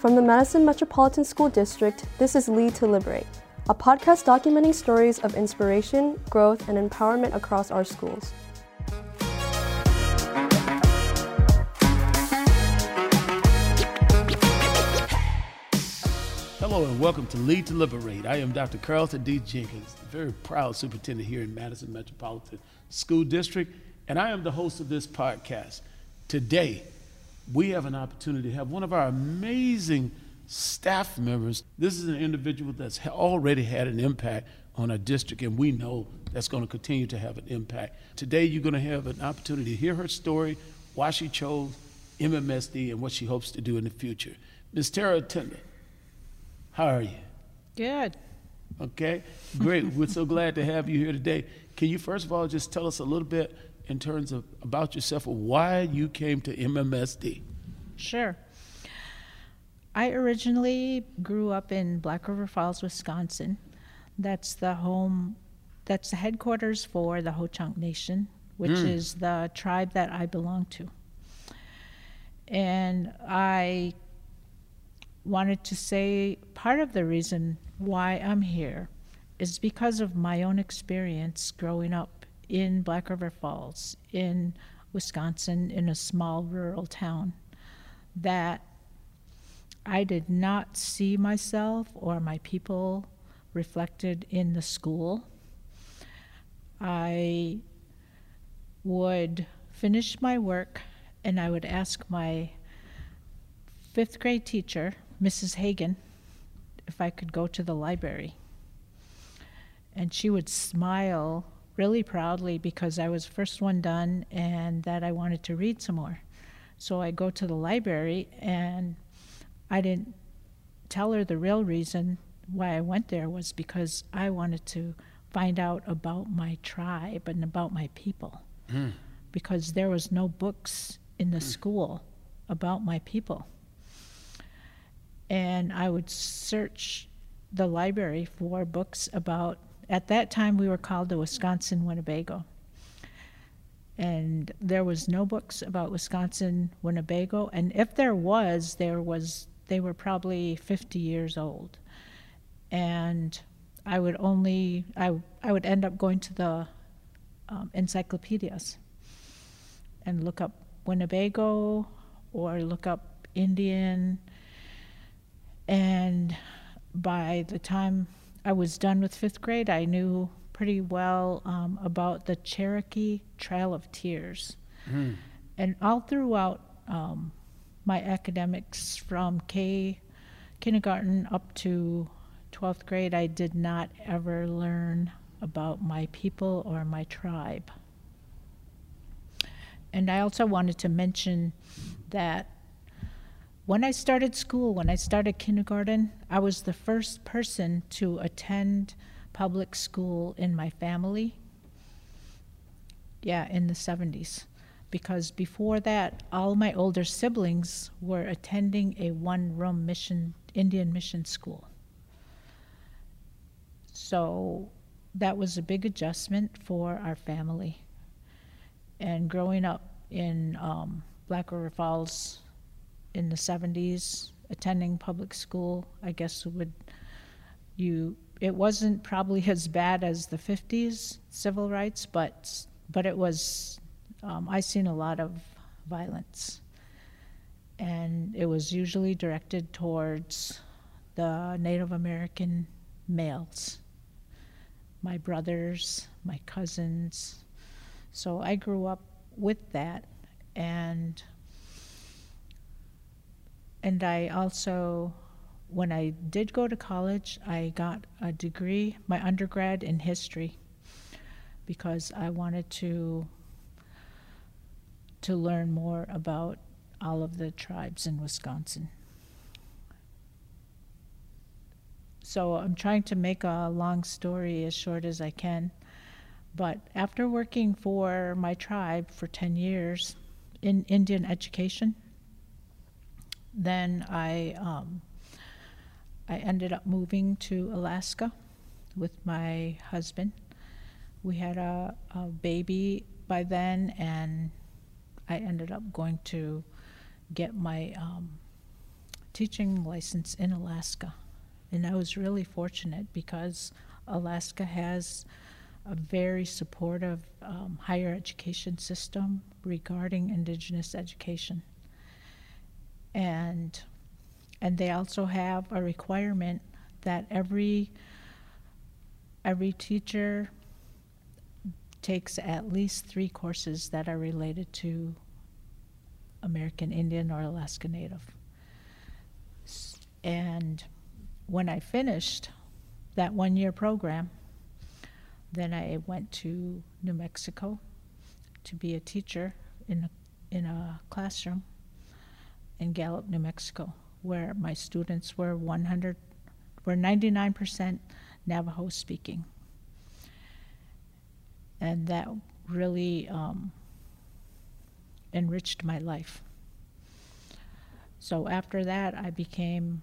From the Madison Metropolitan School District, this is Lead to Liberate, a podcast documenting stories of inspiration, growth, and empowerment across our schools. Hello and welcome to Lead to Liberate. I am Dr. Carlton D. Jenkins, very proud superintendent here in Madison Metropolitan School District, and I am the host of this podcast. Today, we have an opportunity to have one of our amazing staff members. This is an individual that's already had an impact on our district, and we know that's going to continue to have an impact. Today, you're going to have an opportunity to hear her story, why she chose MMSD, and what she hopes to do in the future. Ms. Tara Tindall, how are you? Good. Okay, great. We're so glad to have you here today. Can you first of all just tell us a little bit in terms of about yourself or why you came to MMSD? Sure. I originally grew up in Black River Falls, Wisconsin. That's the home, that's the headquarters for the Ho Chunk Nation, which mm. is the tribe that I belong to. And I wanted to say part of the reason why I'm here is because of my own experience growing up in Black River Falls, in Wisconsin, in a small rural town, that I did not see myself or my people reflected in the school. I would finish my work and I would ask my fifth grade teacher, Mrs. Hagan, if I could go to the library. And she would smile really proudly because I was first one done and that I wanted to read some more. So I go to the library and I didn't tell her the real reason why I went there was because I wanted to find out about my tribe and about my people. Mm. Because there was no books in the mm. school about my people and I would search the library for books about, at that time we were called the Wisconsin Winnebago. And there was no books about Wisconsin Winnebago, and if there was, there was they were probably 50 years old. And I would only I I would end up going to the um, encyclopedias and look up Winnebago or look up Indian and by the time I was done with fifth grade, I knew pretty well um, about the Cherokee Trail of Tears. Mm. And all throughout um, my academics from K kindergarten up to 12th grade, I did not ever learn about my people or my tribe. And I also wanted to mention that when I started school, when I started kindergarten, I was the first person to attend public school in my family. Yeah, in the 70s. Because before that, all my older siblings were attending a one room mission, Indian mission school. So that was a big adjustment for our family. And growing up in um, Black River Falls, in the 70s attending public school i guess would you it wasn't probably as bad as the 50s civil rights but but it was um, i seen a lot of violence. And it was usually directed towards the native american males my brothers my cousins. So i grew up with that and and I also, when I did go to college, I got a degree, my undergrad in history, because I wanted to to learn more about all of the tribes in Wisconsin. So I'm trying to make a long story as short as I can. But after working for my tribe for 10 years in Indian education, then I um, I ended up moving to Alaska with my husband. We had a, a baby by then, and I ended up going to get my um, teaching license in Alaska. And I was really fortunate because Alaska has a very supportive um, higher education system regarding Indigenous education. And, and they also have a requirement that every, every teacher takes at least three courses that are related to American Indian or Alaska Native. And when I finished that one year program, then I went to New Mexico to be a teacher in a, in a classroom in Gallup, New Mexico, where my students were 100 were 99% Navajo speaking. And that really um, enriched my life. So after that, I became,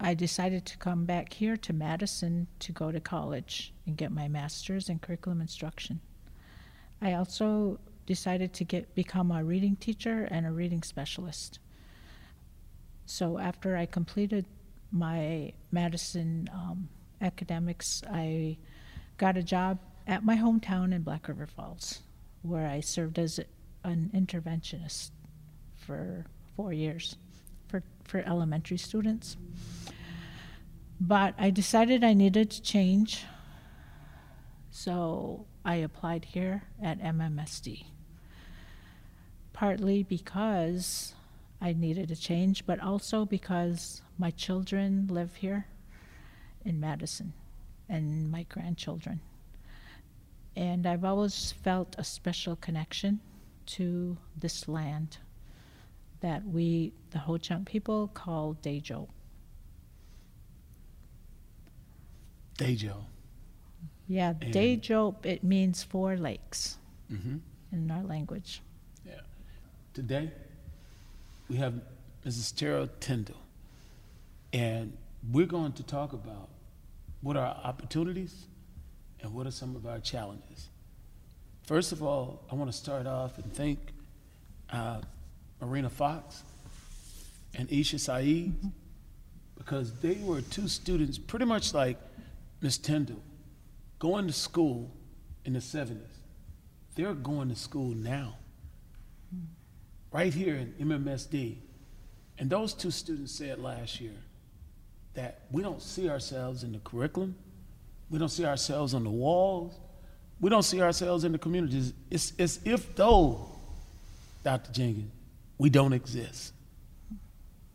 I decided to come back here to Madison to go to college and get my master's in curriculum instruction. I also decided to get become a reading teacher and a reading specialist. So after I completed my Madison um, academics, I got a job at my hometown in Black River Falls, where I served as an interventionist for four years for, for elementary students. But I decided I needed to change, so I applied here at MMSD. Partly because I needed a change, but also because my children live here in Madison and my grandchildren. And I've always felt a special connection to this land that we, the Ho Chunk people, call Dejo. Dejo. Yeah, And- Dejo, it means four lakes Mm-hmm. in our language. Yeah. Today, we have Mrs. Tara Tindall, and we're going to talk about what are our opportunities and what are some of our challenges. First of all, I want to start off and thank uh, Marina Fox and Isha Saeed because they were two students, pretty much like Miss Tindall, going to school in the 70s. They're going to school now right here in MMSD. And those two students said last year that we don't see ourselves in the curriculum, we don't see ourselves on the walls, we don't see ourselves in the communities. It's as if though, Dr. Jenkins, we don't exist.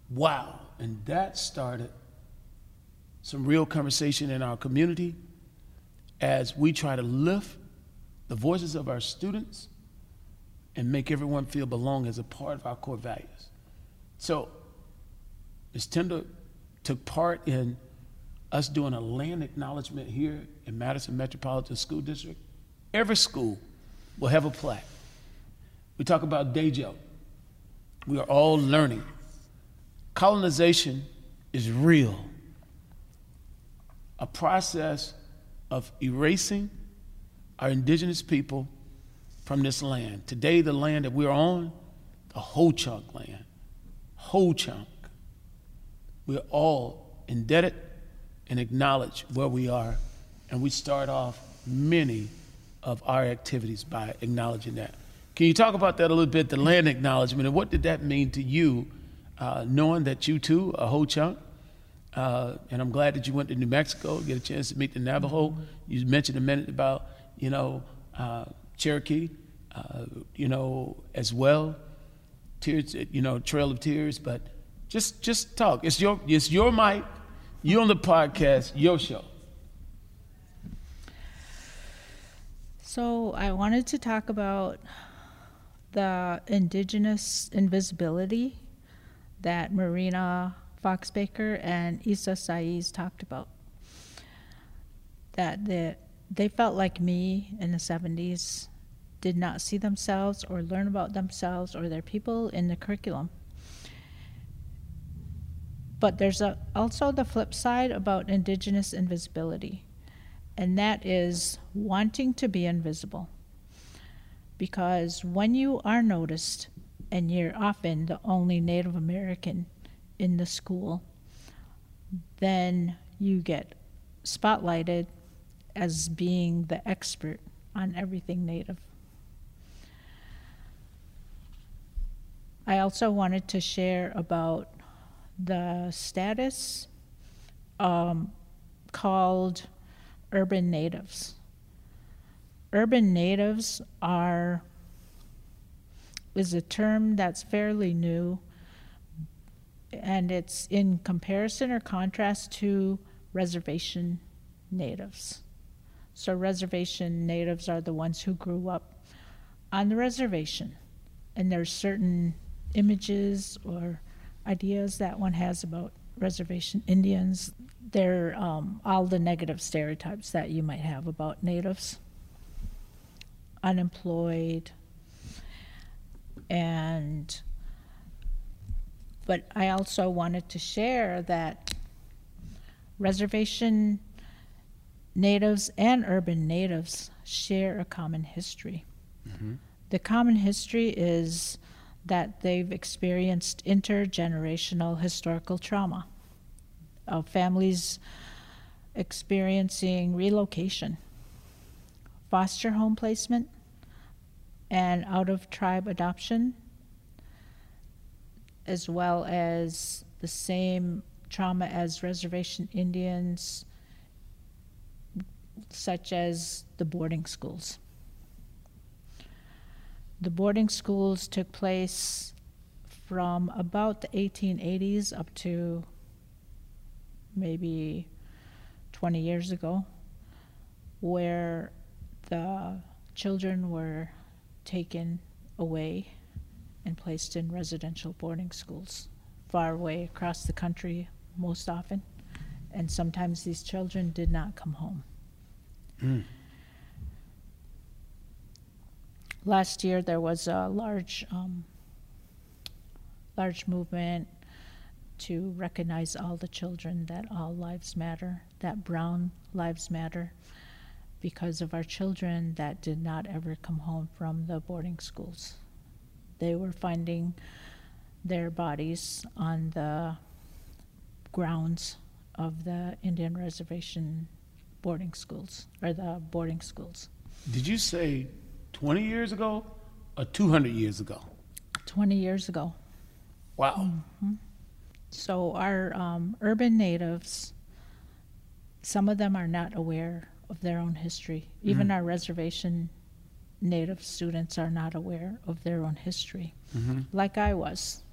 Wow. And that started some real conversation in our community as we try to lift the voices of our students and make everyone feel belong as a part of our core values. So, Ms. Tindall took part in us doing a land acknowledgement here in Madison Metropolitan School District. Every school will have a plaque. We talk about Dejo. We are all learning. Colonization is real. A process of erasing our indigenous people from this land. Today, the land that we're on, the Ho Chunk land, Ho Chunk. We're all indebted and acknowledge where we are, and we start off many of our activities by acknowledging that. Can you talk about that a little bit, the land acknowledgement, and what did that mean to you, uh, knowing that you too are Ho Chunk? Uh, and I'm glad that you went to New Mexico, get a chance to meet the Navajo. You mentioned a minute about, you know, uh, Cherokee, uh, you know, as well. Tears, you know, Trail of Tears. But just, just talk. It's your, it's your mic. You on the podcast. Your show. So I wanted to talk about the indigenous invisibility that Marina Foxbaker and Issa Saiz talked about. That the, they felt like me in the 70s did not see themselves or learn about themselves or their people in the curriculum. But there's a, also the flip side about indigenous invisibility, and that is wanting to be invisible. Because when you are noticed, and you're often the only Native American in the school, then you get spotlighted as being the expert on everything Native. I also wanted to share about the status um, called urban natives. Urban natives are is a term that's fairly new and it's in comparison or contrast to reservation natives. So, reservation natives are the ones who grew up on the reservation, and there's certain images or ideas that one has about reservation Indians. They're um, all the negative stereotypes that you might have about natives unemployed, and but I also wanted to share that reservation natives and urban natives share a common history. Mm-hmm. The common history is that they've experienced intergenerational historical trauma of families experiencing relocation, foster home placement, and out of tribe adoption, as well as the same trauma as reservation Indians, such as the boarding schools. The boarding schools took place from about the 1880s up to maybe 20 years ago, where the children were taken away and placed in residential boarding schools far away across the country most often. And sometimes these children did not come home. Mm. Last year there was a large um, large movement to recognize all the children that all lives matter that brown lives matter because of our children that did not ever come home from the boarding schools. They were finding their bodies on the grounds of the indian reservation boarding schools or the boarding schools. Did you say 20 years ago or 200 years ago? 20 years ago. Wow. Mm-hmm. So, our um, urban natives, some of them are not aware of their own history. Even mm-hmm. our reservation native students are not aware of their own history, mm-hmm. like I was.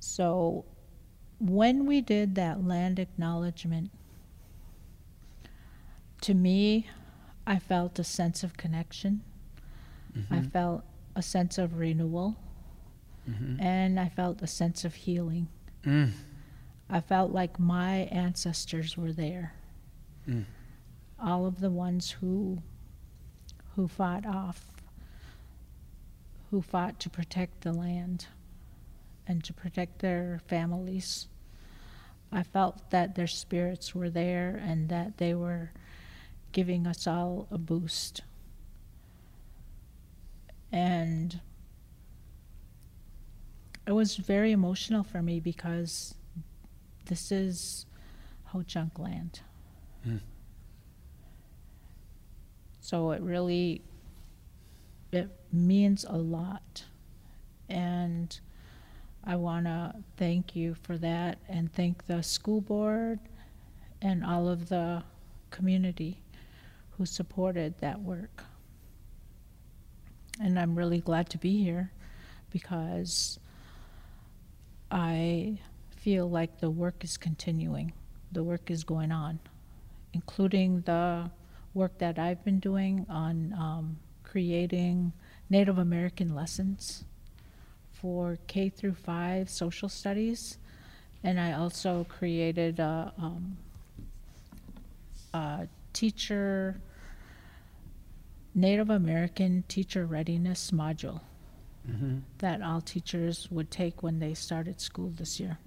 So, when we did that land acknowledgement, to me, I felt a sense of connection. Mm-hmm. I felt a sense of renewal. Mm-hmm. And I felt a sense of healing. Mm. I felt like my ancestors were there. Mm. All of the ones who who fought off who fought to protect the land and to protect their families. I felt that their spirits were there and that they were giving us all a boost. And it was very emotional for me because this is Ho Chunk land. Mm. So it really it means a lot. And I want to thank you for that and thank the school board and all of the community who supported that work. And I'm really glad to be here because I feel like the work is continuing, the work is going on, including the work that I've been doing on um, creating Native American lessons for K through 5 social studies. And I also created a, um, a teacher Native American teacher readiness module mm-hmm. that all teachers would take when they started school this year.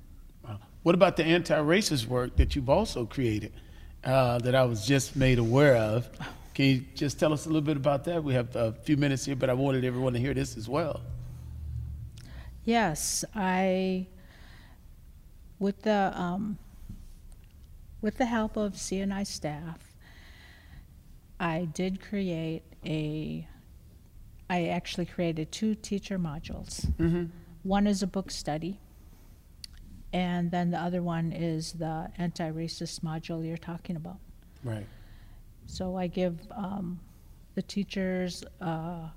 Wow. What about the anti racist work that you've also created uh, that I was just made aware of? Can you just tell us a little bit about that? We have a few minutes here, but I wanted everyone to hear this as well. Yes, I with the um, with the help of CNI staff, I did create a. I actually created two teacher modules. Mm-hmm. One is a book study, and then the other one is the anti-racist module you're talking about. Right. So I give um, the teachers a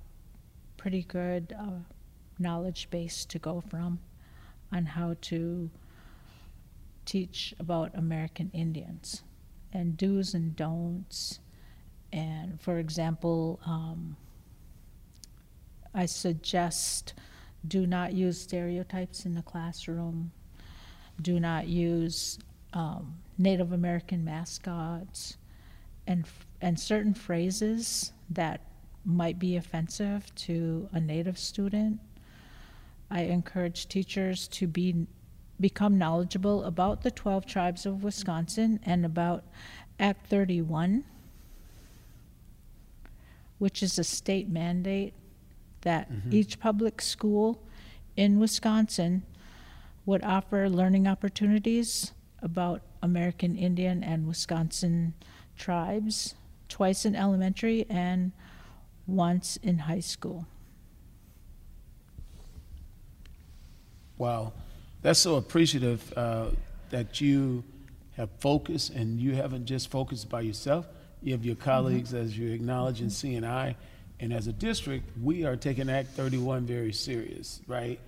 pretty good uh, knowledge base to go from on how to teach about American Indians and do's and don'ts. And for example, um, I suggest do not use stereotypes in the classroom, do not use um, Native American mascots, and, and certain phrases that might be offensive to a Native student. I encourage teachers to be become knowledgeable about the 12 tribes of Wisconsin and about Act 31, which is a state mandate that each public school in Wisconsin would offer learning opportunities about American Indian and Wisconsin tribes twice in elementary and once in high school. Wow, that's so appreciative uh, that you have focused and you haven't just focused by yourself. You have your colleagues, as you acknowledge in CNI, and as a district, we are taking Act 31 very serious, right?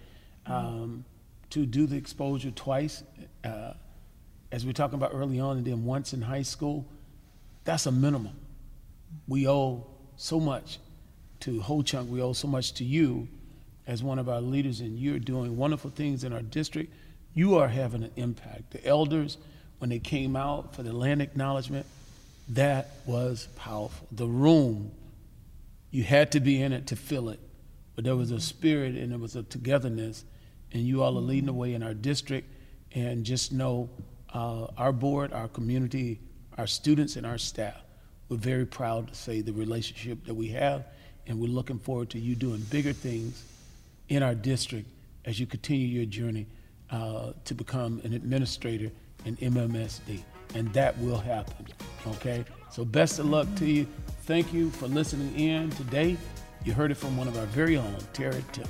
Um, to do the exposure twice, uh, as we are talking about early on, and then once in high school, that's a minimum. We owe so much to Ho Chunk. We owe so much to you as one of our leaders, and you're doing wonderful things in our district. You are having an impact. The elders, when they came out for the land acknowledgement, that was powerful. The room, you had to be in it to feel it, but there was a spirit and there was a togetherness, and you all are leading the way in our district. And just know uh, our board, our community, our students, and our staff, we're very proud to say the relationship that we have, and we're looking forward to you doing bigger things in our district as you continue your journey uh, to become an administrator in MMSD. And that will happen, okay? So, best of luck to you. Thank you for listening in today. You heard it from one of our very own, Tara Tip.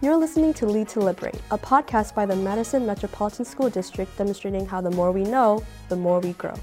You're listening to Lead to Liberate, a podcast by the Madison Metropolitan School District demonstrating how the more we know, the more we grow.